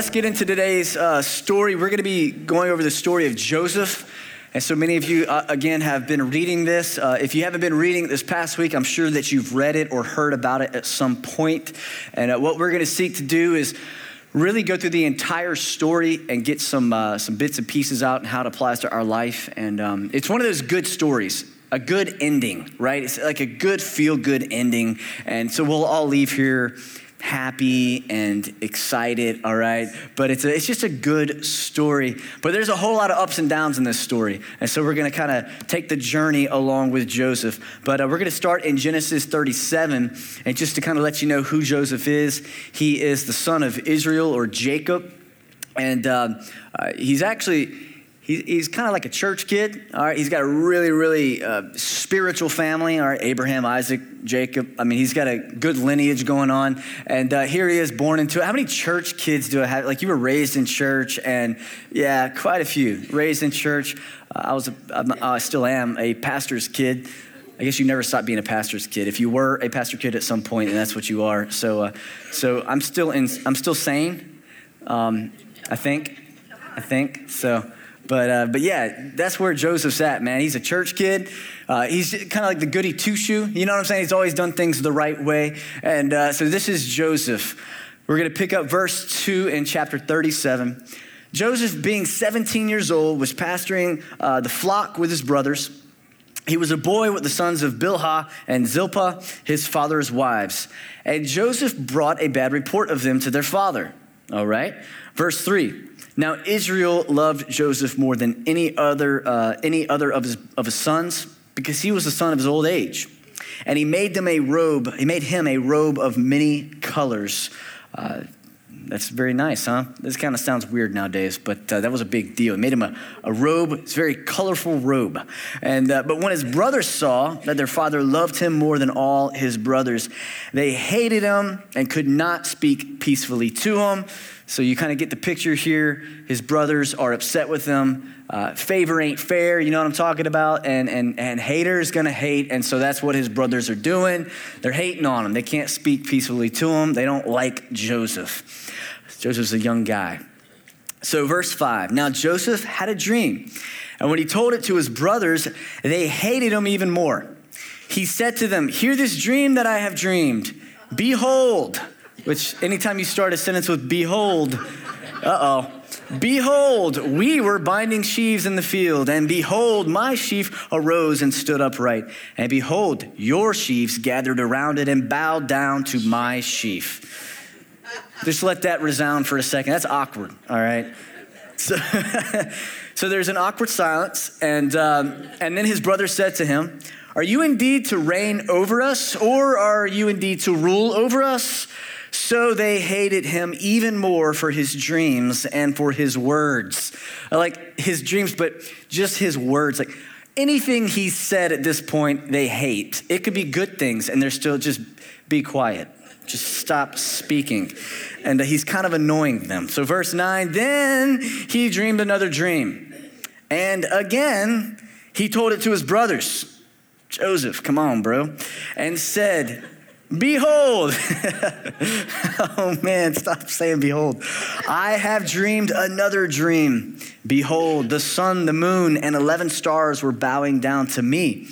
let's get into today's uh, story. We're going to be going over the story of Joseph. And so many of you, uh, again, have been reading this. Uh, if you haven't been reading it this past week, I'm sure that you've read it or heard about it at some point. And uh, what we're going to seek to do is really go through the entire story and get some, uh, some bits and pieces out and how it applies to our life. And um, it's one of those good stories a good ending, right? It's like a good feel good ending. And so we'll all leave here happy and excited, all right? But it's, a, it's just a good story. But there's a whole lot of ups and downs in this story. And so we're going to kind of take the journey along with Joseph. But uh, we're going to start in Genesis 37. And just to kind of let you know who Joseph is, he is the son of Israel or Jacob. And uh, uh, he's actually he's kind of like a church kid. All right, he's got a really, really uh, spiritual family. All right, Abraham, Isaac, Jacob. I mean, he's got a good lineage going on. And uh, here he is, born into it. How many church kids do I have? Like you were raised in church, and yeah, quite a few raised in church. Uh, I was, a, I still am a pastor's kid. I guess you never stopped being a pastor's kid. If you were a pastor kid at some point, and that's what you are. So, uh, so I'm still in. I'm still sane. Um, I think. I think so. But, uh, but yeah, that's where Joseph's at, man. He's a church kid. Uh, he's kind of like the goody two shoe. You know what I'm saying? He's always done things the right way. And uh, so this is Joseph. We're going to pick up verse 2 in chapter 37. Joseph, being 17 years old, was pastoring uh, the flock with his brothers. He was a boy with the sons of Bilhah and Zilpah, his father's wives. And Joseph brought a bad report of them to their father. All right? Verse 3 now Israel loved Joseph more than any other, uh, any other of his, of his sons because he was the son of his old age. And he made them a robe, he made him a robe of many colors. Uh, that's very nice, huh? This kind of sounds weird nowadays, but uh, that was a big deal. It made him a, a robe. It's a very colorful robe. And, uh, but when his brothers saw that their father loved him more than all his brothers, they hated him and could not speak peacefully to him. So you kind of get the picture here. His brothers are upset with him. Uh, favor ain't fair, you know what I'm talking about? And, and, and haters gonna hate. And so that's what his brothers are doing. They're hating on him. They can't speak peacefully to him. They don't like Joseph. Joseph's a young guy. So, verse 5 Now Joseph had a dream. And when he told it to his brothers, they hated him even more. He said to them, Hear this dream that I have dreamed. Behold, which anytime you start a sentence with behold, uh oh. Behold, we were binding sheaves in the field, and behold, my sheaf arose and stood upright. And behold, your sheaves gathered around it and bowed down to my sheaf. Just let that resound for a second. That's awkward, all right? So, so there's an awkward silence, and, um, and then his brother said to him, Are you indeed to reign over us, or are you indeed to rule over us? So they hated him even more for his dreams and for his words. I like his dreams, but just his words. Like anything he said at this point, they hate. It could be good things, and they're still just be quiet. Just stop speaking. And he's kind of annoying them. So, verse 9 then he dreamed another dream. And again, he told it to his brothers. Joseph, come on, bro. And said, Behold, oh man, stop saying behold. I have dreamed another dream. Behold, the sun, the moon, and 11 stars were bowing down to me.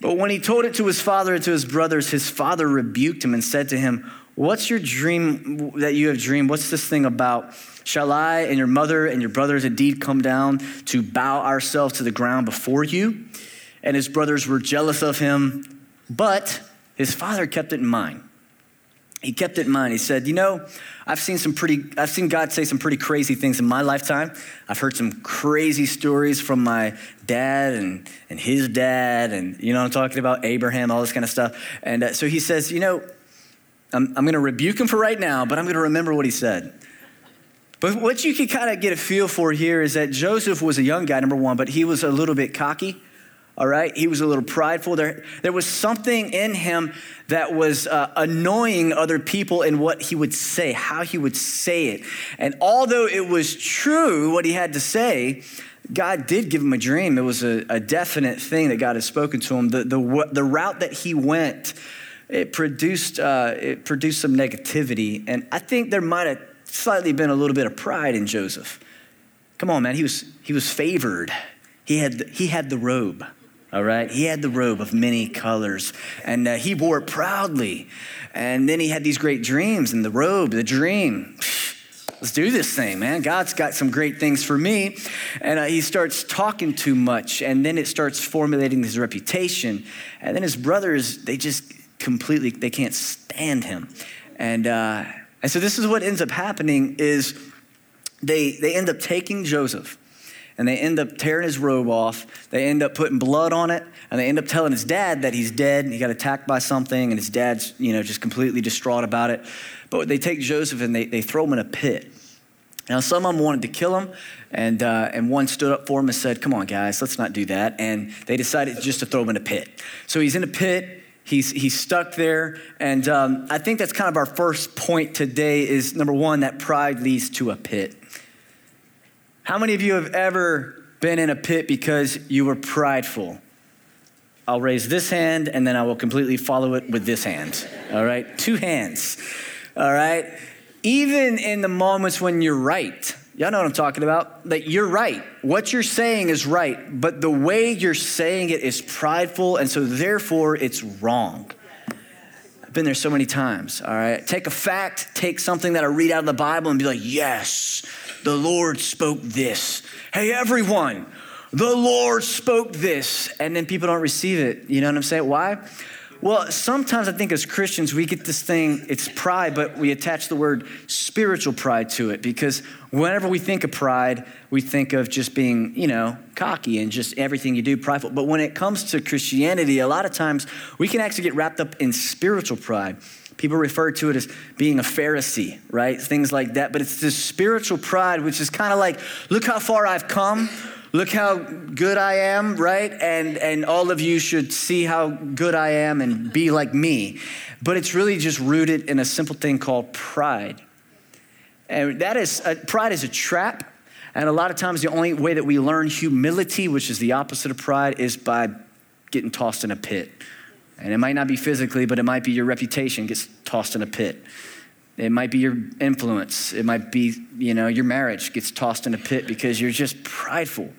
But when he told it to his father and to his brothers, his father rebuked him and said to him, What's your dream that you have dreamed? What's this thing about? Shall I and your mother and your brothers indeed come down to bow ourselves to the ground before you? And his brothers were jealous of him, but his father kept it in mind. He kept it in mind. He said, You know, I've seen some pretty, I've seen God say some pretty crazy things in my lifetime. I've heard some crazy stories from my dad and, and his dad, and you know I'm talking about, Abraham, all this kind of stuff. And uh, so he says, You know, I'm, I'm going to rebuke him for right now, but I'm going to remember what he said. But what you can kind of get a feel for here is that Joseph was a young guy, number one, but he was a little bit cocky all right? He was a little prideful. There, there was something in him that was uh, annoying other people in what he would say, how he would say it. And although it was true what he had to say, God did give him a dream. It was a, a definite thing that God had spoken to him. The, the, the route that he went, it produced, uh, it produced some negativity. And I think there might have slightly been a little bit of pride in Joseph. Come on, man, he was, he was favored. He had, he had the robe, all right? He had the robe of many colors, and uh, he wore it proudly. And then he had these great dreams, and the robe, the dream. Let's do this thing, man. God's got some great things for me. And uh, he starts talking too much, and then it starts formulating his reputation. And then his brothers, they just completely, they can't stand him. And, uh, and so this is what ends up happening is they, they end up taking Joseph and they end up tearing his robe off. They end up putting blood on it, and they end up telling his dad that he's dead. He got attacked by something, and his dad's, you know, just completely distraught about it. But they take Joseph and they, they throw him in a pit. Now, some of them wanted to kill him, and, uh, and one stood up for him and said, Come on, guys, let's not do that. And they decided just to throw him in a pit. So he's in a pit. He's, he's stuck there. And um, I think that's kind of our first point today is number one, that pride leads to a pit. How many of you have ever been in a pit because you were prideful? I'll raise this hand and then I will completely follow it with this hand. All right? Two hands. All right? even in the moments when you're right. Y'all know what I'm talking about? That you're right. What you're saying is right, but the way you're saying it is prideful, and so therefore it's wrong. Been there so many times, all right? Take a fact, take something that I read out of the Bible and be like, yes, the Lord spoke this. Hey, everyone, the Lord spoke this. And then people don't receive it. You know what I'm saying? Why? Well, sometimes I think as Christians, we get this thing, it's pride, but we attach the word spiritual pride to it because whenever we think of pride, we think of just being, you know, cocky and just everything you do prideful. But when it comes to Christianity, a lot of times we can actually get wrapped up in spiritual pride. People refer to it as being a Pharisee, right? Things like that. But it's this spiritual pride, which is kind of like, look how far I've come look how good I am, right? And, and all of you should see how good I am and be like me. But it's really just rooted in a simple thing called pride. And that is, uh, pride is a trap. And a lot of times, the only way that we learn humility, which is the opposite of pride, is by getting tossed in a pit. And it might not be physically, but it might be your reputation gets tossed in a pit. It might be your influence. It might be, you know, your marriage gets tossed in a pit because you're just prideful.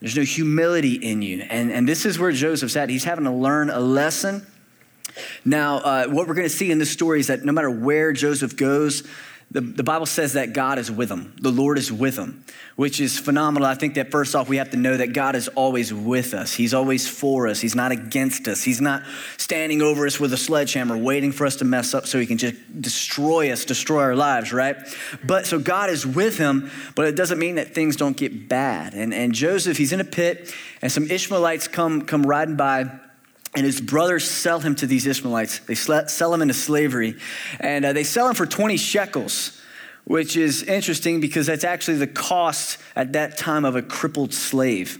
There's no humility in you. And, and this is where Joseph's at. He's having to learn a lesson. Now, uh, what we're going to see in this story is that no matter where Joseph goes, the, the Bible says that God is with him. The Lord is with him, which is phenomenal. I think that first off, we have to know that God is always with us. He's always for us. He's not against us. He's not standing over us with a sledgehammer, waiting for us to mess up so he can just destroy us, destroy our lives, right? But so God is with him, but it doesn't mean that things don't get bad. And, and Joseph, he's in a pit, and some Ishmaelites come, come riding by and his brothers sell him to these Ishmaelites. They sell him into slavery, and uh, they sell him for 20 shekels, which is interesting because that's actually the cost at that time of a crippled slave.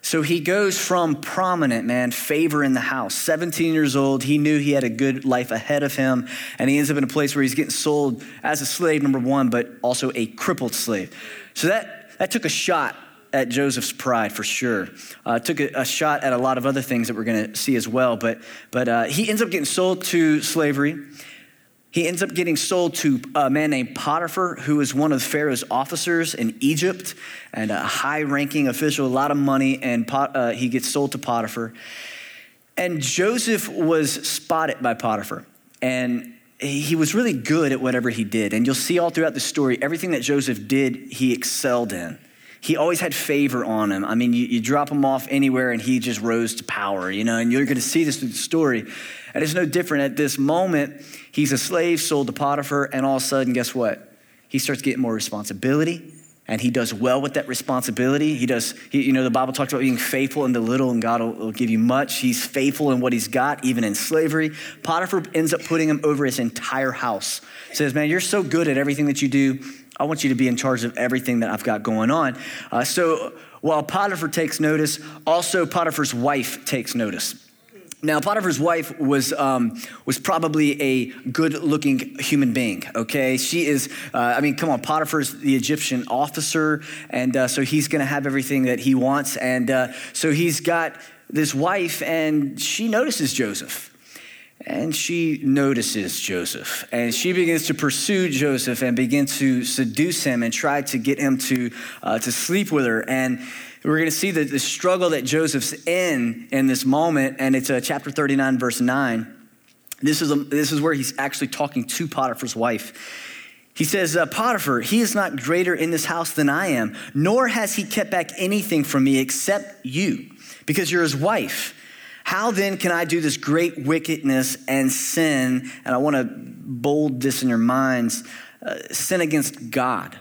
So he goes from prominent, man, favor in the house. 17 years old, he knew he had a good life ahead of him, and he ends up in a place where he's getting sold as a slave, number one, but also a crippled slave. So that, that took a shot at Joseph's pride for sure. Uh, took a, a, shot at a lot of other things that we're going to see as well. But, but uh, he ends up getting sold to slavery. He ends up getting sold to a man named Potiphar, who is one of Pharaoh's officers in Egypt and a high ranking official, a lot of money. And Pot, uh, he gets sold to Potiphar. And Joseph was spotted by Potiphar. And he was really good at whatever he did. And you'll see all throughout the story, everything that Joseph did, he excelled in he always had favor on him. I mean, you, you drop him off anywhere and he just rose to power, you know, and you're going to see this through the story. And it's no different. At this moment, he's a slave sold to Potiphar, and all of a sudden, guess what? He starts getting more responsibility and he does well with that responsibility. He does, he, you know, the Bible talks about being faithful in the little and God will, will, give you much. He's faithful in what he's got, even in slavery. Potiphar ends up putting him over his entire house. Says, man, you're so good at everything that you do. I want you to be in charge of everything that I've got going on. Uh, so while Potiphar takes notice, also Potiphar's wife takes notice. Now, Potiphar's wife was, um, was probably a good looking human being, okay? She is, uh, I mean, come on, Potiphar's the Egyptian officer, and uh, so he's gonna have everything that he wants. And uh, so he's got this wife, and she notices Joseph. And she notices Joseph and she begins to pursue Joseph and begin to seduce him and try to get him to, uh, to sleep with her. And we're going to see the, the struggle that Joseph's in in this moment. And it's uh, chapter 39, verse 9. This is, a, this is where he's actually talking to Potiphar's wife. He says, uh, Potiphar, he is not greater in this house than I am, nor has he kept back anything from me except you, because you're his wife. How then can I do this great wickedness and sin? And I want to bold this in your minds uh, sin against God.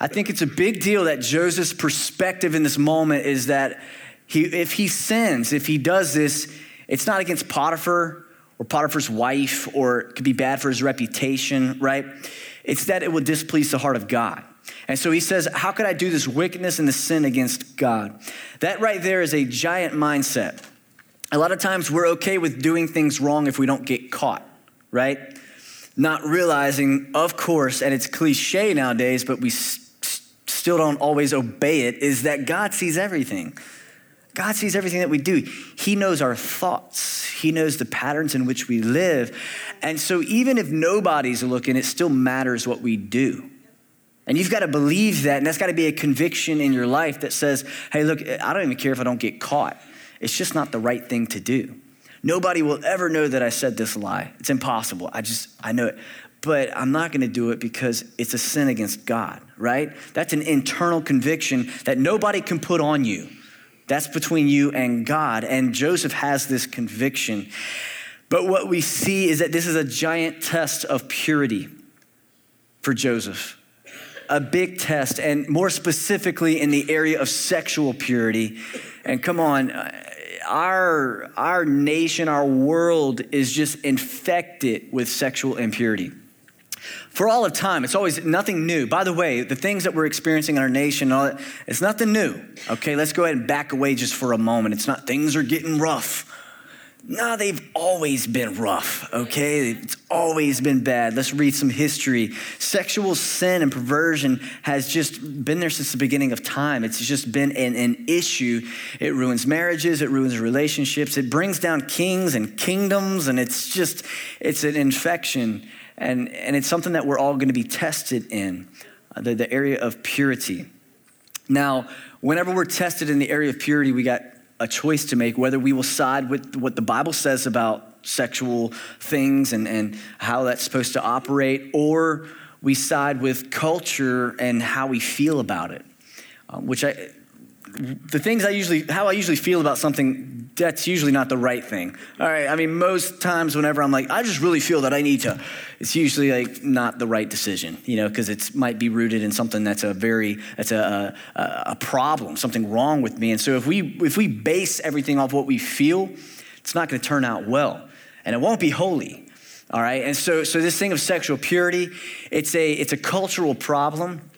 I think it's a big deal that Joseph's perspective in this moment is that he, if he sins, if he does this, it's not against Potiphar or Potiphar's wife, or it could be bad for his reputation, right? It's that it will displease the heart of God. And so he says, How could I do this wickedness and this sin against God? That right there is a giant mindset. A lot of times we're okay with doing things wrong if we don't get caught, right? Not realizing, of course, and it's cliche nowadays, but we still don't always obey it, is that God sees everything. God sees everything that we do. He knows our thoughts, He knows the patterns in which we live. And so, even if nobody's looking, it still matters what we do. And you've got to believe that, and that's got to be a conviction in your life that says, hey, look, I don't even care if I don't get caught. It's just not the right thing to do. Nobody will ever know that I said this lie. It's impossible. I just, I know it. But I'm not going to do it because it's a sin against God, right? That's an internal conviction that nobody can put on you. That's between you and God. And Joseph has this conviction. But what we see is that this is a giant test of purity for Joseph. A big test, and more specifically in the area of sexual purity. And come on, uh, our, our nation, our world is just infected with sexual impurity. For all of time, it's always nothing new. By the way, the things that we're experiencing in our nation, it's nothing new. Okay, let's go ahead and back away just for a moment. It's not things are getting rough. No, they've always been rough, okay? It's always been bad. Let's read some history. Sexual sin and perversion has just been there since the beginning of time. It's just been an, an issue. It ruins marriages, it ruins relationships, it brings down kings and kingdoms, and it's just, it's an infection. And, and it's something that we're all going to be tested in uh, the, the area of purity. Now, whenever we're tested in the area of purity, we got a choice to make whether we will side with what the Bible says about sexual things and, and how that's supposed to operate, or we side with culture and how we feel about it. Um, which I, the things I usually, how I usually feel about something, that's usually not the right thing. All right, I mean, most times whenever I'm like, I just really feel that I need to, it's usually like not the right decision, you know, because it might be rooted in something that's a very, that's a, a, a problem, something wrong with me. And so if we, if we base everything off what we feel, it's not going to turn out well, and it won't be holy. All right, and so, so this thing of sexual purity, it's a, it's a cultural problem.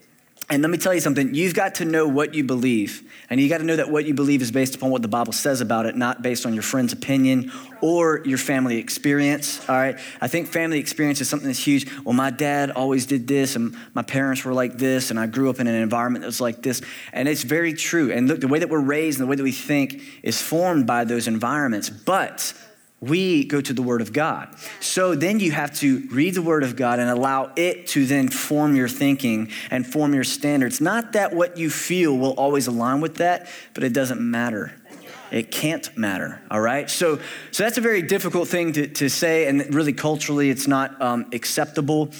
And let me tell you something, you've got to know what you believe. And you got to know that what you believe is based upon what the Bible says about it, not based on your friend's opinion or your family experience. All right. I think family experience is something that's huge. Well, my dad always did this, and my parents were like this, and I grew up in an environment that was like this. And it's very true. And look, the way that we're raised and the way that we think is formed by those environments. But we go to the Word of God. So then you have to read the Word of God and allow it to then form your thinking and form your standards. Not that what you feel will always align with that, but it doesn't matter. It can't matter, all right? So, so that's a very difficult thing to, to say, and really culturally it's not um, acceptable,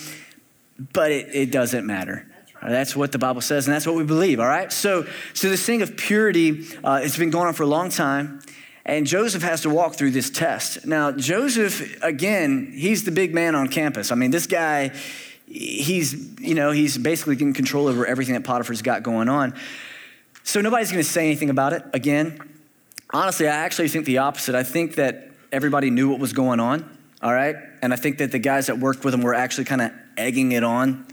but it, it doesn't matter. That's what the Bible says, and that's what we believe, all right? So, so this thing of purity, uh, it's been going on for a long time. And Joseph has to walk through this test. Now, Joseph, again, he's the big man on campus. I mean, this guy, he's, you know, he's basically getting control over everything that Potiphar's got going on. So nobody's going to say anything about it again. Honestly, I actually think the opposite. I think that everybody knew what was going on, all right? And I think that the guys that worked with him were actually kind of egging it on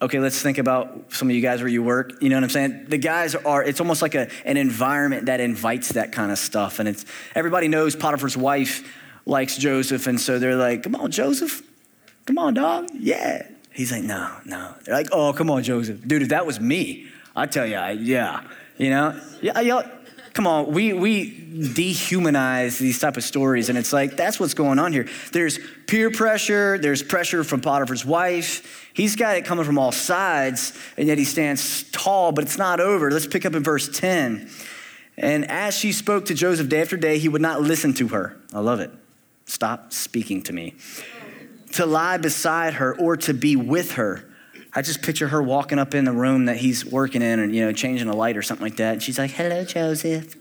okay, let's think about some of you guys where you work. You know what I'm saying? The guys are, it's almost like a, an environment that invites that kind of stuff. And it's, everybody knows Potiphar's wife likes Joseph. And so they're like, come on, Joseph. Come on, dog. Yeah. He's like, no, no. They're like, oh, come on, Joseph. Dude, if that was me, I tell you, I, yeah. You know? Yeah, yeah. Come on, we, we dehumanize these type of stories, and it's like, that's what's going on here. There's peer pressure, there's pressure from Potiphar's wife. He's got it coming from all sides, and yet he stands tall, but it's not over. Let's pick up in verse 10. And as she spoke to Joseph day after day, he would not listen to her. I love it. Stop speaking to me. To lie beside her or to be with her. I just picture her walking up in the room that he's working in and, you know, changing a light or something like that. And she's like, hello, Joseph.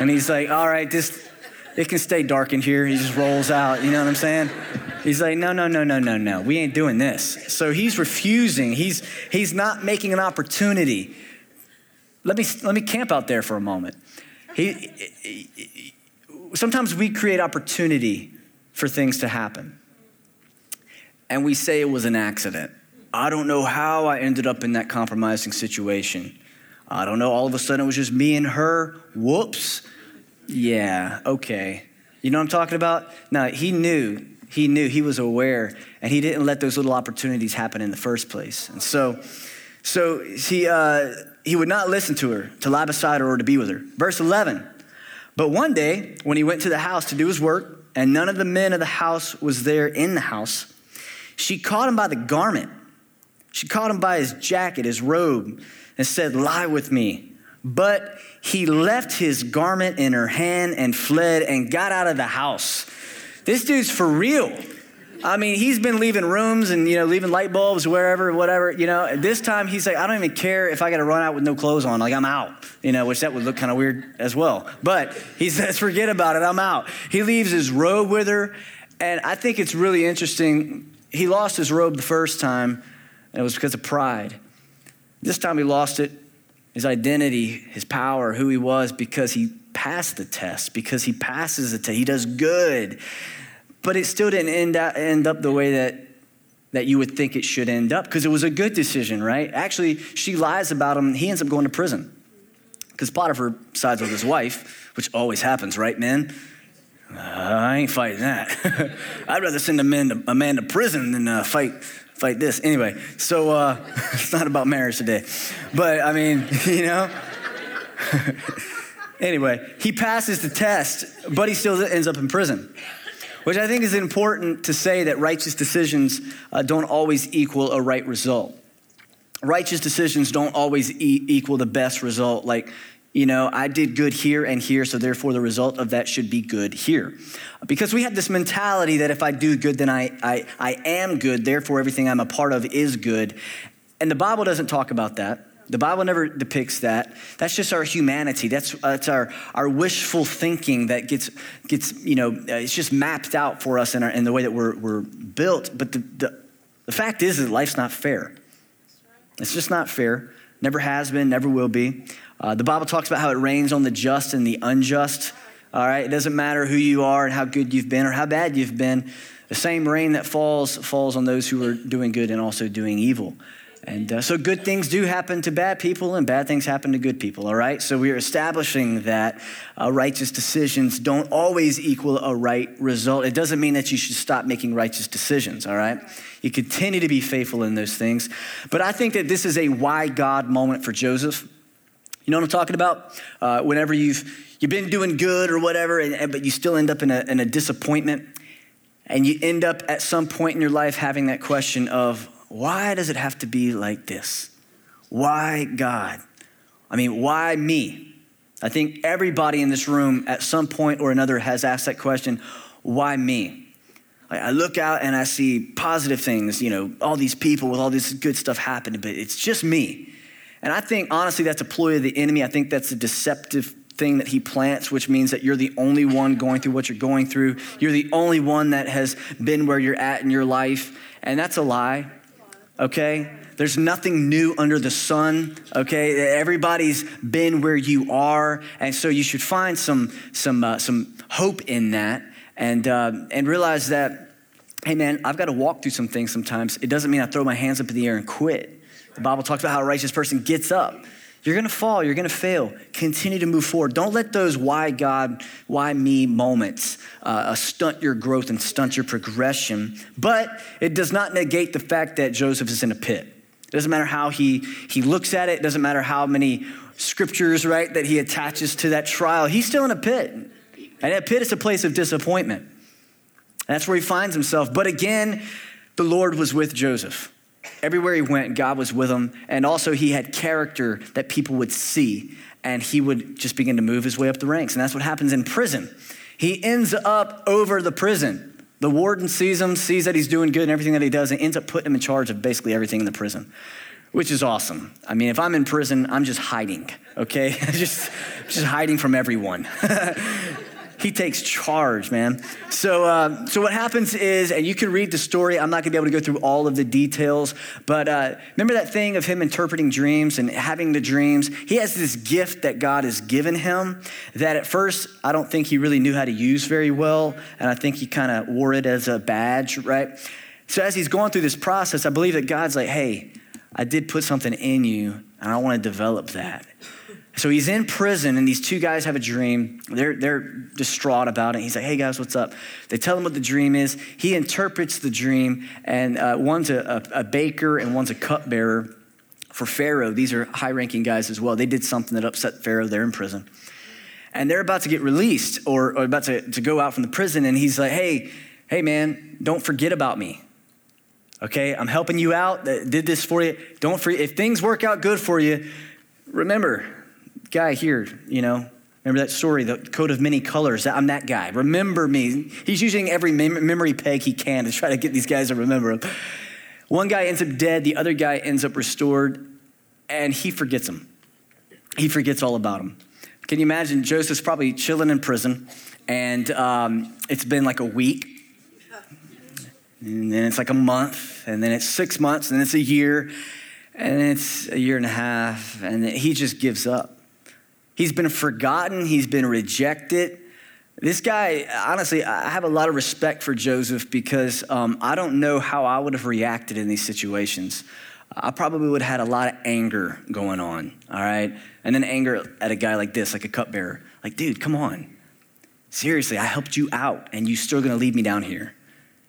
and he's like, all right, this, it can stay dark in here. He just rolls out, you know what I'm saying? He's like, no, no, no, no, no, no. We ain't doing this. So he's refusing. He's, he's not making an opportunity. Let me, let me camp out there for a moment. He, he, sometimes we create opportunity for things to happen. And we say it was an accident. I don't know how I ended up in that compromising situation. I don't know. All of a sudden, it was just me and her. Whoops. Yeah, okay. You know what I'm talking about? Now, he knew, he knew, he was aware, and he didn't let those little opportunities happen in the first place. And so, so he, uh, he would not listen to her, to lie beside her, or to be with her. Verse 11. But one day, when he went to the house to do his work, and none of the men of the house was there in the house, she caught him by the garment. She caught him by his jacket, his robe, and said, Lie with me. But he left his garment in her hand and fled and got out of the house. This dude's for real. I mean, he's been leaving rooms and, you know, leaving light bulbs wherever, whatever, you know. This time he's like, I don't even care if I got to run out with no clothes on. Like, I'm out, you know, which that would look kind of weird as well. But he says, forget about it. I'm out. He leaves his robe with her. And I think it's really interesting. He lost his robe the first time, and it was because of pride. This time he lost it, his identity, his power, who he was, because he passed the test, because he passes the test. He does good. But it still didn't end up, end up the way that, that you would think it should end up because it was a good decision, right? Actually, she lies about him. He ends up going to prison because Potiphar sides with his wife, which always happens, right, men? Uh, I ain't fighting that. I'd rather send a man to, a man to prison than uh, fight fight this. Anyway, so uh, it's not about marriage today, but I mean, you know. anyway, he passes the test, but he still ends up in prison which I think is important to say that righteous decisions uh, don't always equal a right result. Righteous decisions don't always e- equal the best result. Like, you know, I did good here and here, so therefore the result of that should be good here. Because we have this mentality that if I do good, then I, I, I am good, therefore everything I'm a part of is good. And the Bible doesn't talk about that. The Bible never depicts that. That's just our humanity. That's, that's our, our wishful thinking that gets, gets, you know, uh, it's just mapped out for us in, our, in the way that we're, we're built. But the, the, the fact is that life's not fair. It's just not fair. Never has been, never will be. Uh, the Bible talks about how it rains on the just and the unjust. All right, it doesn't matter who you are and how good you've been or how bad you've been. The same rain that falls falls on those who are doing good and also doing evil. And uh, so good things do happen to bad people, and bad things happen to good people, all right? So we are establishing that uh, righteous decisions don't always equal a right result. It doesn't mean that you should stop making righteous decisions, all right? You continue to be faithful in those things. But I think that this is a why God moment for Joseph. You know what I'm talking about? Uh, whenever you've, you've been doing good or whatever, and, and, but you still end up in a, in a disappointment, and you end up at some point in your life having that question of, why does it have to be like this? Why God? I mean, why me? I think everybody in this room at some point or another has asked that question why me? I look out and I see positive things, you know, all these people with all this good stuff happening, but it's just me. And I think, honestly, that's a ploy of the enemy. I think that's a deceptive thing that he plants, which means that you're the only one going through what you're going through. You're the only one that has been where you're at in your life. And that's a lie okay? There's nothing new under the sun, okay? Everybody's been where you are, and so you should find some, some, uh, some hope in that and, uh, and realize that, hey man, I've got to walk through some things sometimes. It doesn't mean I throw my hands up in the air and quit. The Bible talks about how a righteous person gets up you're going to fall, you're going to fail. Continue to move forward. Don't let those why God, why me moments uh, stunt your growth and stunt your progression. But it does not negate the fact that Joseph is in a pit. It doesn't matter how he, he looks at it, it doesn't matter how many scriptures, right, that he attaches to that trial. He's still in a pit. And that pit is a place of disappointment. That's where he finds himself. But again, the Lord was with Joseph. Everywhere he went, God was with him. And also, he had character that people would see, and he would just begin to move his way up the ranks. And that's what happens in prison. He ends up over the prison. The warden sees him, sees that he's doing good and everything that he does, and ends up putting him in charge of basically everything in the prison, which is awesome. I mean, if I'm in prison, I'm just hiding, okay? just, just hiding from everyone. he takes charge, man. So, uh, so what happens is, and you can read the story. I'm not gonna be able to go through all of the details, but uh, remember that thing of him interpreting dreams and having the dreams. He has this gift that God has given him that at first I don't think he really knew how to use very well, and I think he kind of wore it as a badge, right? So as he's going through this process, I believe that God's like, "Hey, I did put something in you, and I want to develop that." So he's in prison, and these two guys have a dream. They're, they're distraught about it. He's like, hey guys, what's up? They tell him what the dream is. He interprets the dream, and uh, one's a, a, a baker and one's a cupbearer for Pharaoh. These are high ranking guys as well. They did something that upset Pharaoh. They're in prison. And they're about to get released or, or about to, to go out from the prison, and he's like, hey, hey man, don't forget about me. Okay, I'm helping you out. Did this for you. Don't forget. If things work out good for you, remember, guy here, you know, remember that story, the coat of many colors? I'm that guy. Remember me. He's using every mem- memory peg he can to try to get these guys to remember him. One guy ends up dead, the other guy ends up restored, and he forgets him. He forgets all about him. Can you imagine? Joseph's probably chilling in prison, and um, it's been like a week, and then it's like a month, and then it's six months, and then it's a year, and it's a year and a half, and he just gives up. He's been forgotten, he's been rejected. This guy, honestly, I have a lot of respect for Joseph because um, I don't know how I would have reacted in these situations. I probably would have had a lot of anger going on, all right? And then anger at a guy like this, like a cupbearer. Like, dude, come on. Seriously, I helped you out, and you're still gonna leave me down here.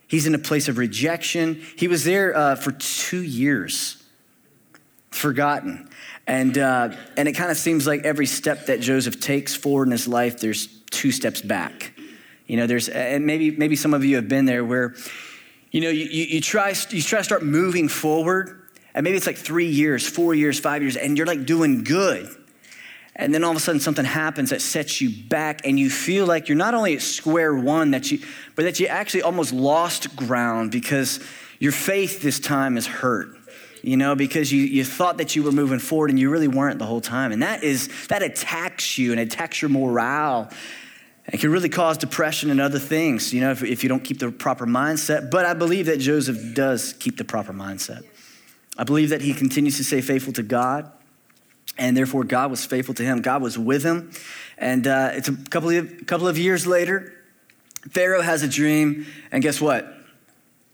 He's in a place of rejection. He was there uh, for two years, forgotten. And, uh, and it kind of seems like every step that Joseph takes forward in his life, there's two steps back. You know, there's, and maybe, maybe some of you have been there where, you know, you, you, try, you try to start moving forward, and maybe it's like three years, four years, five years, and you're like doing good. And then all of a sudden something happens that sets you back, and you feel like you're not only at square one, that you, but that you actually almost lost ground because your faith this time is hurt you know, because you, you thought that you were moving forward and you really weren't the whole time. And that is, that attacks you and attacks your morale. It can really cause depression and other things, you know, if, if you don't keep the proper mindset. But I believe that Joseph does keep the proper mindset. I believe that he continues to stay faithful to God, and therefore God was faithful to him. God was with him. And uh, it's a couple of, couple of years later, Pharaoh has a dream, and guess what?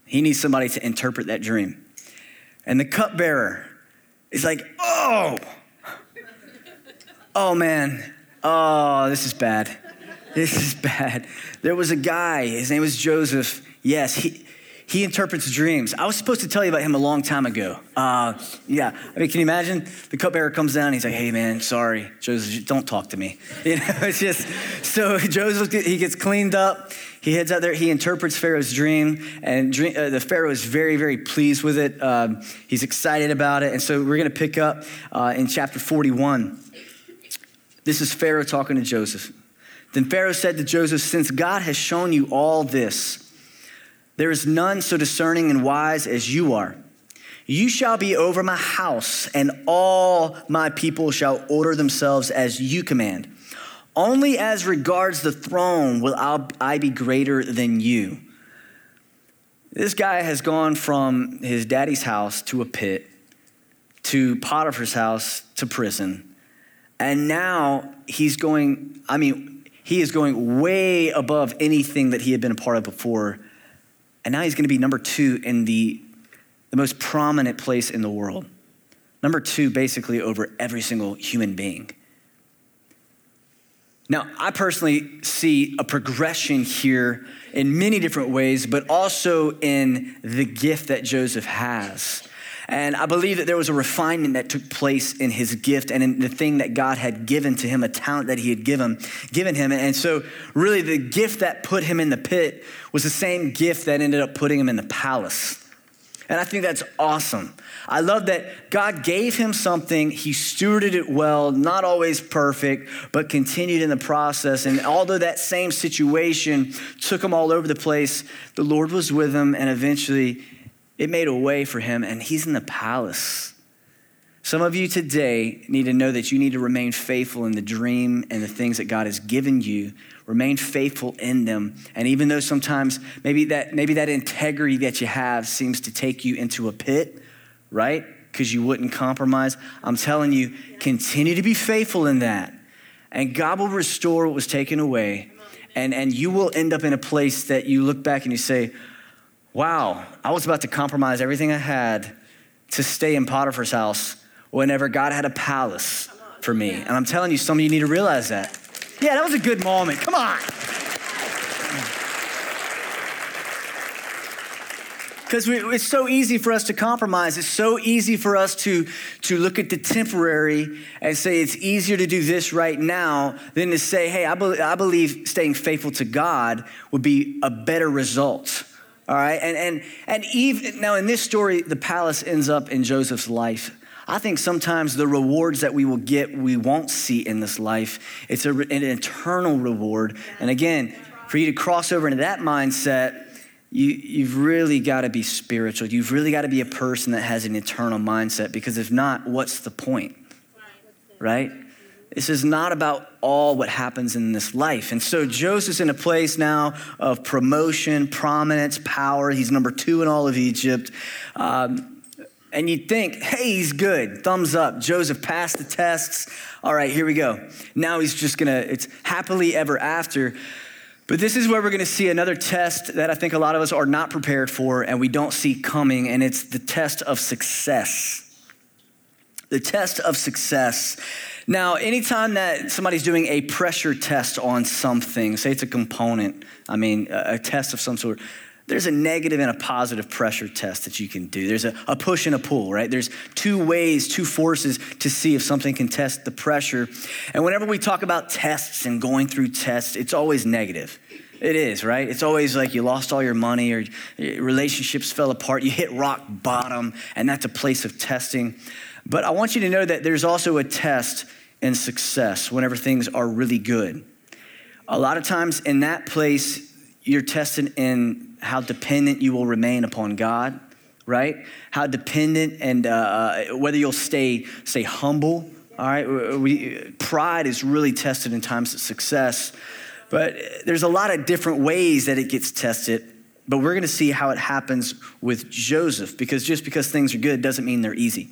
He needs somebody to interpret that dream. And the cupbearer is like, oh, oh man, oh, this is bad. This is bad. There was a guy, his name was Joseph. Yes, he, he interprets dreams. I was supposed to tell you about him a long time ago. Uh, yeah, I mean, can you imagine? The cupbearer comes down. He's like, "Hey, man, sorry, Joseph, don't talk to me." You know, it's just so Joseph he gets cleaned up. He heads out there, he interprets Pharaoh's dream, and dream, uh, the Pharaoh is very, very pleased with it. Um, he's excited about it. And so we're going to pick up uh, in chapter 41. This is Pharaoh talking to Joseph. Then Pharaoh said to Joseph, Since God has shown you all this, there is none so discerning and wise as you are. You shall be over my house, and all my people shall order themselves as you command. Only as regards the throne will I be greater than you. This guy has gone from his daddy's house to a pit, to Potiphar's house to prison. And now he's going, I mean, he is going way above anything that he had been a part of before. And now he's going to be number two in the, the most prominent place in the world. Number two, basically, over every single human being. Now, I personally see a progression here in many different ways, but also in the gift that Joseph has. And I believe that there was a refinement that took place in his gift and in the thing that God had given to him, a talent that he had given, given him. And so, really, the gift that put him in the pit was the same gift that ended up putting him in the palace. And I think that's awesome. I love that God gave him something, he stewarded it well, not always perfect, but continued in the process. And although that same situation took him all over the place, the Lord was with him, and eventually it made a way for him, and he's in the palace. Some of you today need to know that you need to remain faithful in the dream and the things that God has given you. Remain faithful in them. And even though sometimes maybe that, maybe that integrity that you have seems to take you into a pit, right? Because you wouldn't compromise. I'm telling you, continue to be faithful in that. And God will restore what was taken away. And, and you will end up in a place that you look back and you say, wow, I was about to compromise everything I had to stay in Potiphar's house whenever God had a palace for me. And I'm telling you, some of you need to realize that. Yeah, that was a good moment. Come on. Because it's so easy for us to compromise. It's so easy for us to, to look at the temporary and say it's easier to do this right now than to say, hey, I, be- I believe staying faithful to God would be a better result. All right, and and and even now in this story, the palace ends up in Joseph's life. I think sometimes the rewards that we will get, we won't see in this life. It's a, an eternal reward. And again, for you to cross over into that mindset, you, you've really got to be spiritual. You've really got to be a person that has an eternal mindset because if not, what's the point? Right? This is not about all what happens in this life. And so Joseph's in a place now of promotion, prominence, power. He's number two in all of Egypt. Um, and you'd think, hey, he's good. Thumbs up. Joseph passed the tests. All right, here we go. Now he's just gonna, it's happily ever after. But this is where we're gonna see another test that I think a lot of us are not prepared for and we don't see coming, and it's the test of success. The test of success. Now, anytime that somebody's doing a pressure test on something, say it's a component, I mean, a test of some sort, there's a negative and a positive pressure test that you can do. There's a, a, push and a pull, right? There's two ways, two forces to see if something can test the pressure. And whenever we talk about tests and going through tests, it's always negative. It is, right? It's always like you lost all your money or relationships fell apart, you hit rock bottom, and that's a place of testing. But I want you to know that there's also a test in success whenever things are really good. A lot of times in that place, you're tested in how dependent you will remain upon God, right? How dependent and uh, uh whether you'll stay, stay humble. All right, we, pride is really tested in times of success, but there's a lot of different ways that it gets tested. But we're going to see how it happens with Joseph because just because things are good doesn't mean they're easy.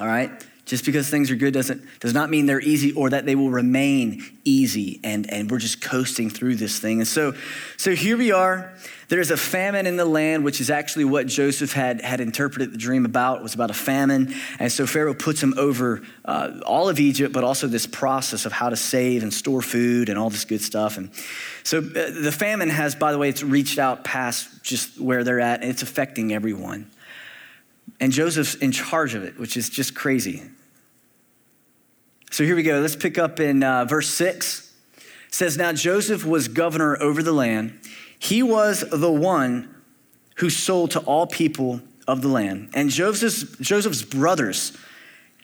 All right? Just because things are good doesn't does not mean they're easy or that they will remain easy and, and we're just coasting through this thing. And so so here we are. There's a famine in the land, which is actually what Joseph had, had interpreted the dream about. It was about a famine. And so Pharaoh puts him over uh, all of Egypt, but also this process of how to save and store food and all this good stuff. And so uh, the famine has, by the way, it's reached out past just where they're at, and it's affecting everyone. And Joseph's in charge of it, which is just crazy. So here we go. Let's pick up in uh, verse 6. It says, Now Joseph was governor over the land. He was the one who sold to all people of the land. And Joseph's, Joseph's brothers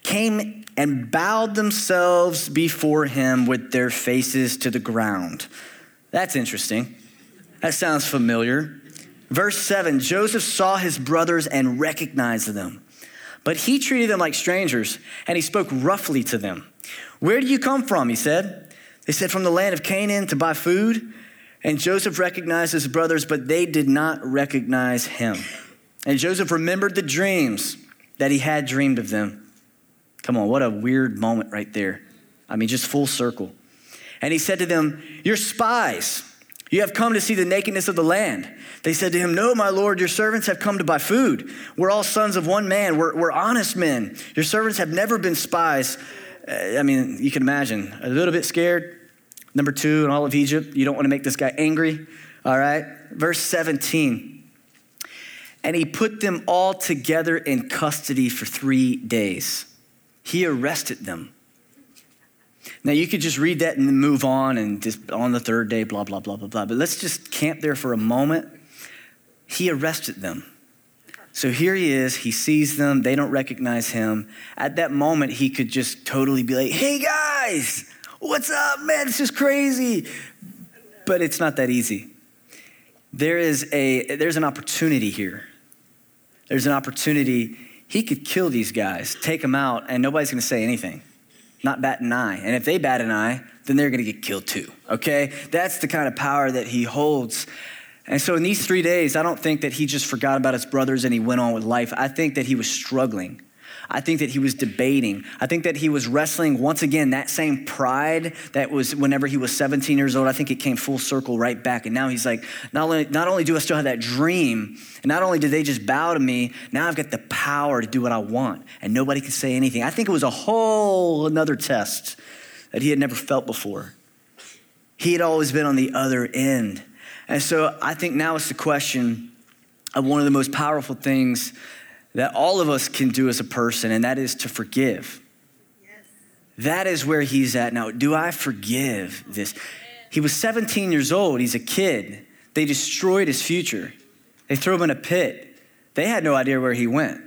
came and bowed themselves before him with their faces to the ground. That's interesting. That sounds familiar. Verse 7 Joseph saw his brothers and recognized them, but he treated them like strangers and he spoke roughly to them. Where do you come from? He said. They said, From the land of Canaan to buy food. And Joseph recognized his brothers, but they did not recognize him. And Joseph remembered the dreams that he had dreamed of them. Come on, what a weird moment right there. I mean, just full circle. And he said to them, You're spies. You have come to see the nakedness of the land. They said to him, No, my Lord, your servants have come to buy food. We're all sons of one man. We're, we're honest men. Your servants have never been spies. Uh, I mean, you can imagine, a little bit scared. Number two, in all of Egypt, you don't want to make this guy angry. All right. Verse 17. and he put them all together in custody for three days. He arrested them. Now, you could just read that and move on and just on the third day, blah, blah, blah, blah, blah. But let's just camp there for a moment. He arrested them. So here he is, he sees them, they don't recognize him. At that moment, he could just totally be like, hey guys, what's up, man? It's just crazy. But it's not that easy. There is a there's an opportunity here. There's an opportunity. He could kill these guys, take them out, and nobody's gonna say anything. Not bat an eye. And if they bat an eye, then they're gonna get killed too. Okay? That's the kind of power that he holds. And so in these three days, I don't think that he just forgot about his brothers and he went on with life. I think that he was struggling. I think that he was debating. I think that he was wrestling once again that same pride that was whenever he was 17 years old. I think it came full circle right back. And now he's like, not only, not only do I still have that dream, and not only did they just bow to me, now I've got the power to do what I want. And nobody can say anything. I think it was a whole another test that he had never felt before. He had always been on the other end. And so I think now it's the question of one of the most powerful things that all of us can do as a person, and that is to forgive. Yes. That is where he's at now. Do I forgive this? He was 17 years old, he's a kid. They destroyed his future, they threw him in a pit. They had no idea where he went.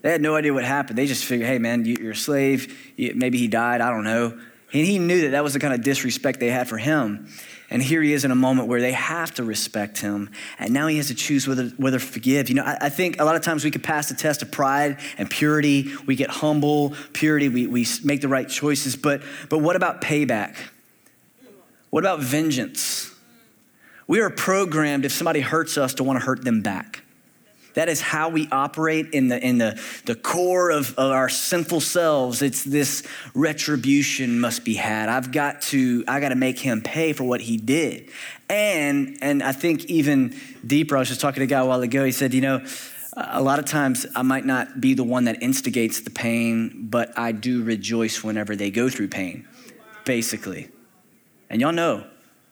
They had no idea what happened. They just figured, hey, man, you're a slave. Maybe he died. I don't know. And he knew that that was the kind of disrespect they had for him. And here he is in a moment where they have to respect him. And now he has to choose whether, whether to forgive. You know, I, I think a lot of times we could pass the test of pride and purity. We get humble, purity, we, we make the right choices. But, but what about payback? What about vengeance? We are programmed, if somebody hurts us, to want to hurt them back. That is how we operate in the, in the, the core of, of our sinful selves. It's this retribution must be had. I've got to, I got to make him pay for what he did. And, and I think even deeper, I was just talking to a guy a while ago. He said, you know, a lot of times I might not be the one that instigates the pain, but I do rejoice whenever they go through pain, basically. And y'all know,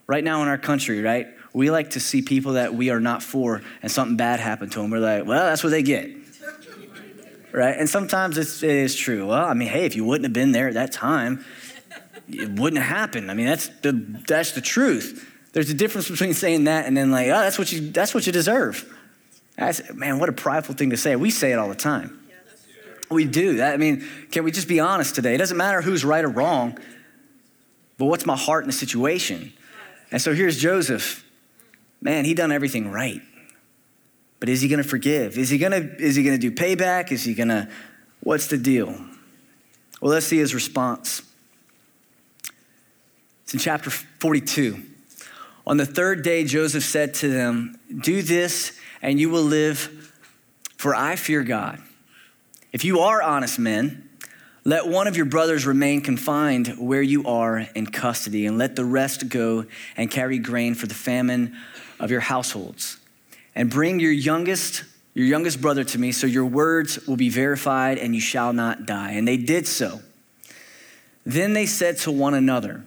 right now in our country, right? We like to see people that we are not for and something bad happened to them. We're like, well, that's what they get. Right? And sometimes it's, it is true. Well, I mean, hey, if you wouldn't have been there at that time, it wouldn't have happened. I mean, that's the, that's the truth. There's a difference between saying that and then like, oh, that's what you, that's what you deserve. That's, man, what a prideful thing to say. We say it all the time. We do. That, I mean, can we just be honest today? It doesn't matter who's right or wrong, but what's my heart in the situation? And so here's Joseph man, he done everything right. But is he going to forgive? Is he going to is he going to do payback? Is he going to what's the deal? Well, let's see his response. It's in chapter 42. On the third day, Joseph said to them, Do this, and you will live, for I fear God. If you are honest men, let one of your brothers remain confined where you are in custody, and let the rest go and carry grain for the famine of your households. And bring your youngest, your youngest brother to me, so your words will be verified and you shall not die. And they did so. Then they said to one another,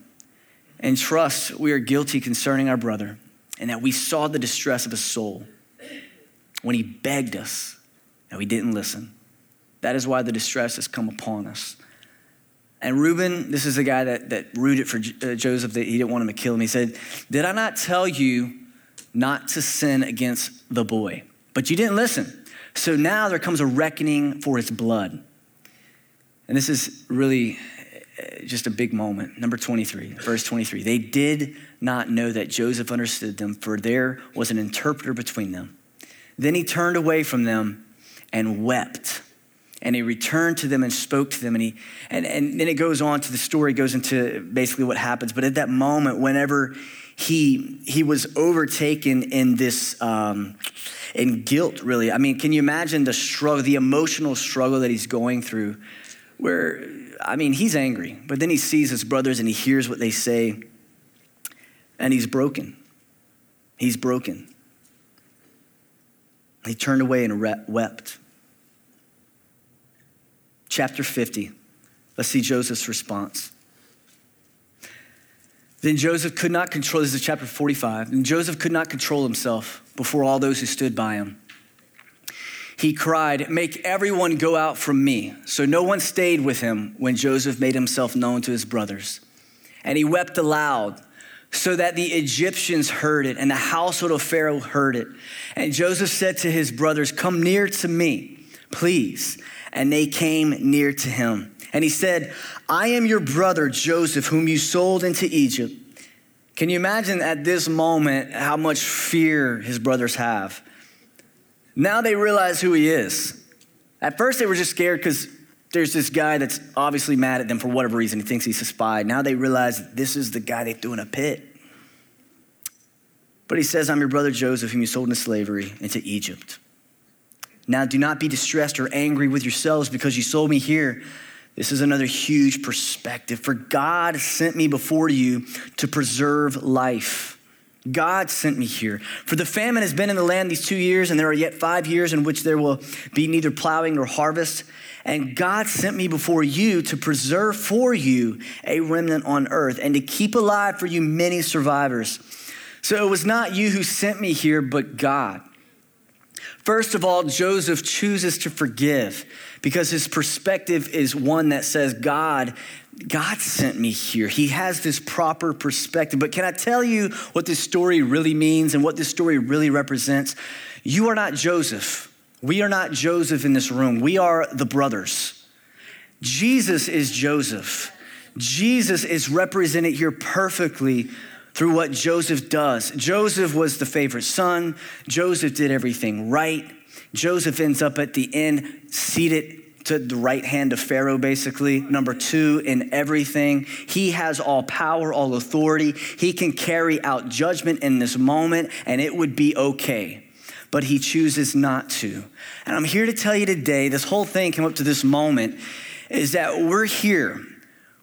And trust we are guilty concerning our brother, and that we saw the distress of his soul when he begged us, and we didn't listen. That is why the distress has come upon us. And Reuben, this is the guy that, that rooted for uh, Joseph, that he didn't want him to kill him. He said, Did I not tell you not to sin against the boy. But you didn't listen. So now there comes a reckoning for his blood. And this is really uh, just a big moment. Number 23, verse 23. They did not know that Joseph understood them, for there was an interpreter between them. Then he turned away from them and wept. And he returned to them and spoke to them. And, he, and, and then it goes on to the story, goes into basically what happens. But at that moment, whenever he he was overtaken in this um, in guilt really. I mean can you imagine the struggle the emotional struggle that he's going through where i mean he's angry but then he sees his brothers and he hears what they say and he's broken. He's broken. He turned away and wept. Chapter 50 let's see joseph's response then Joseph could not control, this is chapter 45, and Joseph could not control himself before all those who stood by him. he cried, Make everyone go out from me. So no one stayed with him when Joseph made himself known to his brothers. And he wept aloud so that the Egyptians heard it and the household of Pharaoh heard it. And Joseph said to his brothers, Come near to me, please. And they came near to him. And he said, I am your brother Joseph, whom you sold into Egypt. Can you imagine at this moment how much fear his brothers have? Now they realize who he is. At first, they were just scared because there's this guy that's obviously mad at them for whatever reason. He thinks he's a spy. Now they realize this is the guy they threw in a pit. But he says, I'm your brother Joseph, whom you sold into slavery into Egypt. Now do not be distressed or angry with yourselves because you sold me here. This is another huge perspective. For God sent me before you to preserve life. God sent me here. For the famine has been in the land these two years, and there are yet five years in which there will be neither plowing nor harvest. And God sent me before you to preserve for you a remnant on earth and to keep alive for you many survivors. So it was not you who sent me here, but God. First of all, Joseph chooses to forgive because his perspective is one that says, God God sent me here. He has this proper perspective. But can I tell you what this story really means and what this story really represents? You are not Joseph. We are not Joseph in this room. We are the brothers. Jesus is Joseph. Jesus is represented here perfectly through what Joseph does. Joseph was the favorite son. Joseph did everything right. Joseph ends up at the end seated to the right hand of Pharaoh, basically. Number two, in everything. He has all power, all authority. He can carry out judgment in this moment, and it would be okay. But he chooses not to. And I'm here to tell you today this whole thing came up to this moment is that we're here.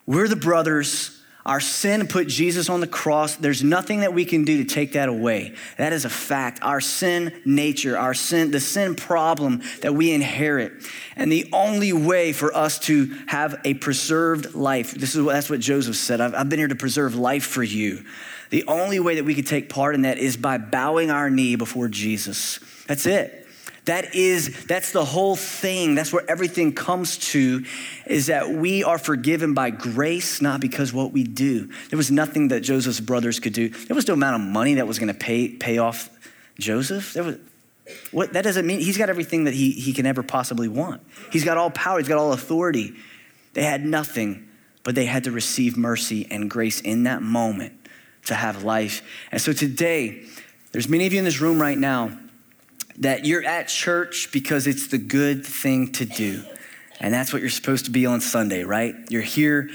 We're the brothers our sin put Jesus on the cross. There's nothing that we can do to take that away. That is a fact. Our sin nature, our sin, the sin problem that we inherit. And the only way for us to have a preserved life, this is what, that's what Joseph said. I've, I've been here to preserve life for you. The only way that we could take part in that is by bowing our knee before Jesus. That's it. That is, that's the whole thing. That's where everything comes to, is that we are forgiven by grace, not because what we do. There was nothing that Joseph's brothers could do. There was no amount of money that was going to pay, pay off Joseph. There was, what, that doesn't mean he's got everything that he, he can ever possibly want. He's got all power, he's got all authority. They had nothing, but they had to receive mercy and grace in that moment to have life. And so today, there's many of you in this room right now that you're at church because it's the good thing to do. And that's what you're supposed to be on Sunday, right? You're here,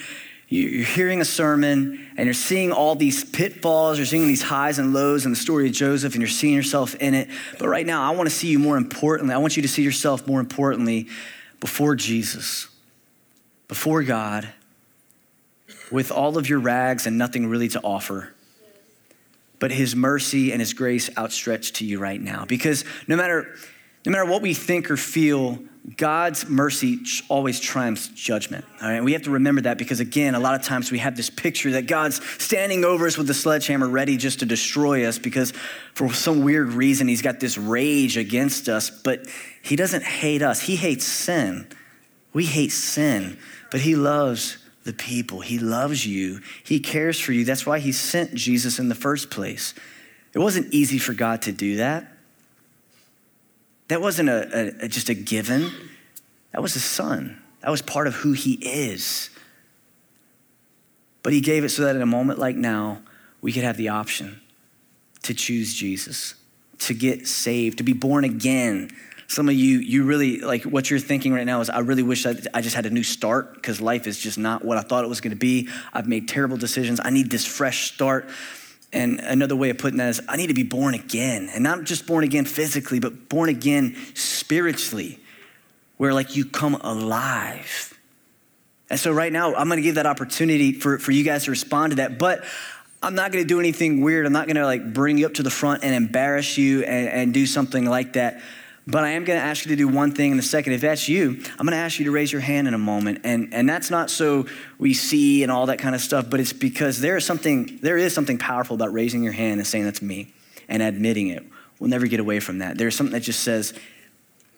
you're hearing a sermon, and you're seeing all these pitfalls, you're seeing these highs and lows in the story of Joseph, and you're seeing yourself in it. But right now, I want to see you more importantly. I want you to see yourself more importantly before Jesus, before God, with all of your rags and nothing really to offer but his mercy and his grace outstretched to you right now. Because no matter, no matter what we think or feel, God's mercy always triumphs judgment. All right, we have to remember that because again, a lot of times we have this picture that God's standing over us with the sledgehammer, ready just to destroy us because for some weird reason he's got this rage against us. But he doesn't hate us; he hates sin. We hate sin, but he loves the people. He loves you, He cares for you. That's why He sent Jesus in the first place. It wasn't easy for God to do that. That wasn't a, a, just a given, that was a son. That was part of who He is. But He gave it so that in a moment like now, we could have the option to choose Jesus, to get saved, to be born again some of you, you really, like what you're thinking right now is, I really wish I, I just had a new start because life is just not what I thought it was going to be. I've made terrible decisions. I need this fresh start. And another way of putting that is, I need to be born again. And not just born again physically, but born again spiritually, where like you come alive. And so right now, I'm going to give that opportunity for, for you guys to respond to that. But I'm not going to do anything weird. I'm not going to like bring you up to the front and embarrass you and, and do something like that. But I am going to ask you to do one thing in a second. If that's you, I'm going to ask you to raise your hand in a moment. And, and that's not so we see and all that kind of stuff, but it's because there is something, there is something powerful about raising your hand and saying that's me and admitting it. We'll never get away from that. There's something that just says,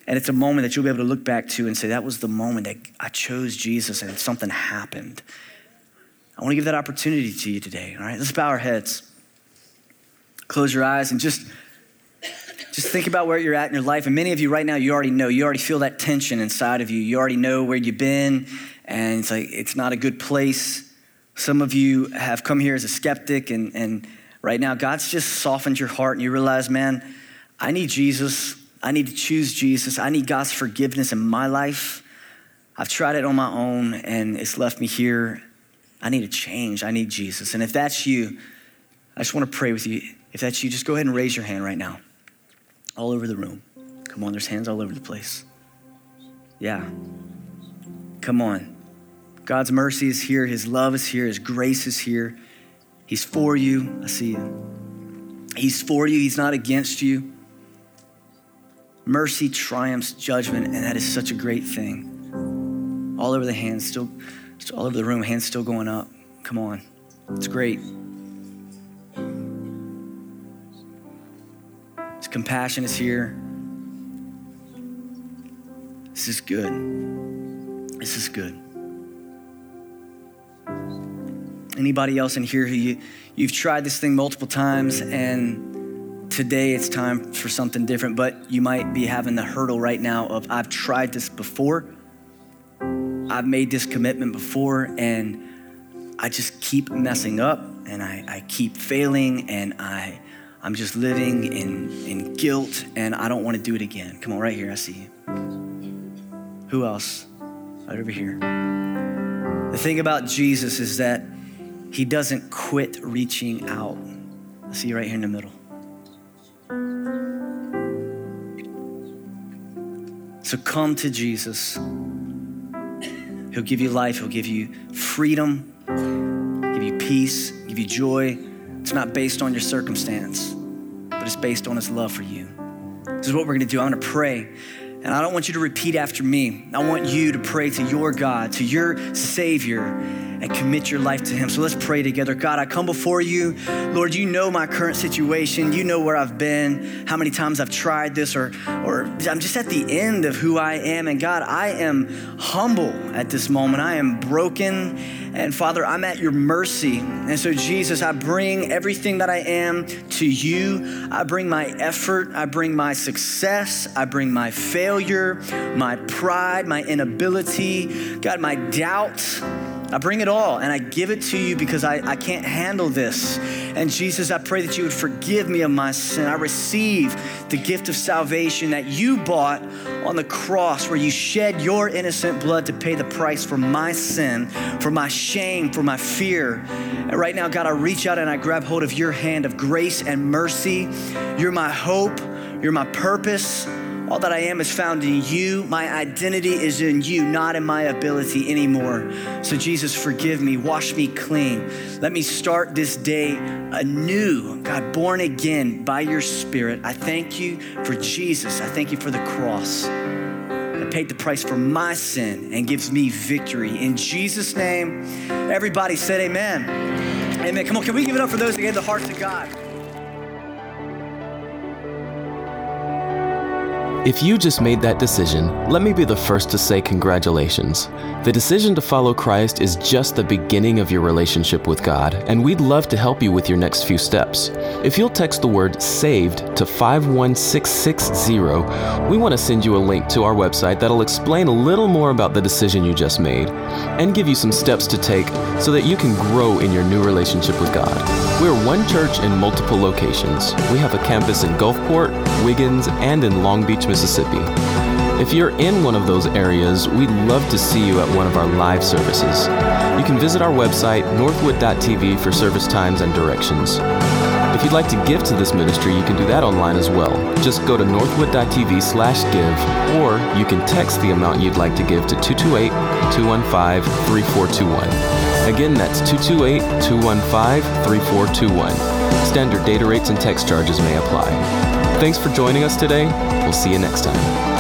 And it's a moment that you'll be able to look back to and say, that was the moment that I chose Jesus and something happened. I want to give that opportunity to you today. All right, let's bow our heads, close your eyes, and just just think about where you're at in your life. And many of you right now, you already know. You already feel that tension inside of you. You already know where you've been, and it's like it's not a good place. Some of you have come here as a skeptic, and, and right now, God's just softened your heart, and you realize, man, I need Jesus. I need to choose Jesus. I need God's forgiveness in my life. I've tried it on my own, and it's left me here. I need a change. I need Jesus. And if that's you, I just want to pray with you. If that's you, just go ahead and raise your hand right now all over the room. Come on, there's hands all over the place. Yeah. Come on. God's mercy is here, His love is here, His grace is here. He's for you. I see you. He's for you, He's not against you. Mercy triumphs judgment, and that is such a great thing. All over the hands, still, all over the room, hands still going up. Come on. It's great. Compassion is here. This is good. This is good. Anybody else in here who you, you've tried this thing multiple times and today it's time for something different, but you might be having the hurdle right now of I've tried this before, I've made this commitment before, and I just keep messing up and I, I keep failing and I I'm just living in, in guilt and I don't want to do it again. Come on, right here, I see you. Who else? Right over here. The thing about Jesus is that he doesn't quit reaching out. I see you right here in the middle. So come to Jesus. He'll give you life, He'll give you freedom, give you peace, give you joy. It's not based on your circumstance, but it's based on his love for you. This is what we're gonna do. I'm gonna pray. And I don't want you to repeat after me. I want you to pray to your God, to your Savior, and commit your life to Him. So let's pray together. God, I come before you. Lord, you know my current situation. You know where I've been, how many times I've tried this, or, or I'm just at the end of who I am. And God, I am humble at this moment. I am broken. And Father, I'm at your mercy. And so, Jesus, I bring everything that I am to you. I bring my effort, I bring my success, I bring my failure, my pride, my inability, God, my doubts. I bring it all and I give it to you because I, I can't handle this. And Jesus, I pray that you would forgive me of my sin. I receive the gift of salvation that you bought on the cross, where you shed your innocent blood to pay the price for my sin, for my shame, for my fear. And right now, God, I reach out and I grab hold of your hand of grace and mercy. You're my hope, you're my purpose. All that I am is found in you. My identity is in you, not in my ability anymore. So, Jesus, forgive me, wash me clean. Let me start this day anew, God, born again by your Spirit. I thank you for Jesus. I thank you for the cross that paid the price for my sin and gives me victory. In Jesus' name, everybody said amen. Amen. Come on, can we give it up for those that gave the heart to God? If you just made that decision, let me be the first to say congratulations. The decision to follow Christ is just the beginning of your relationship with God, and we'd love to help you with your next few steps. If you'll text the word SAVED to 51660, we want to send you a link to our website that'll explain a little more about the decision you just made and give you some steps to take so that you can grow in your new relationship with God. We're one church in multiple locations. We have a campus in Gulfport, Wiggins, and in Long Beach, Mississippi. If you're in one of those areas, we'd love to see you at one of our live services. You can visit our website, northwood.tv, for service times and directions. If you'd like to give to this ministry, you can do that online as well. Just go to northwood.tv slash give, or you can text the amount you'd like to give to 228 215 3421. Again, that's 228 215 3421. Standard data rates and text charges may apply. Thanks for joining us today. We'll see you next time.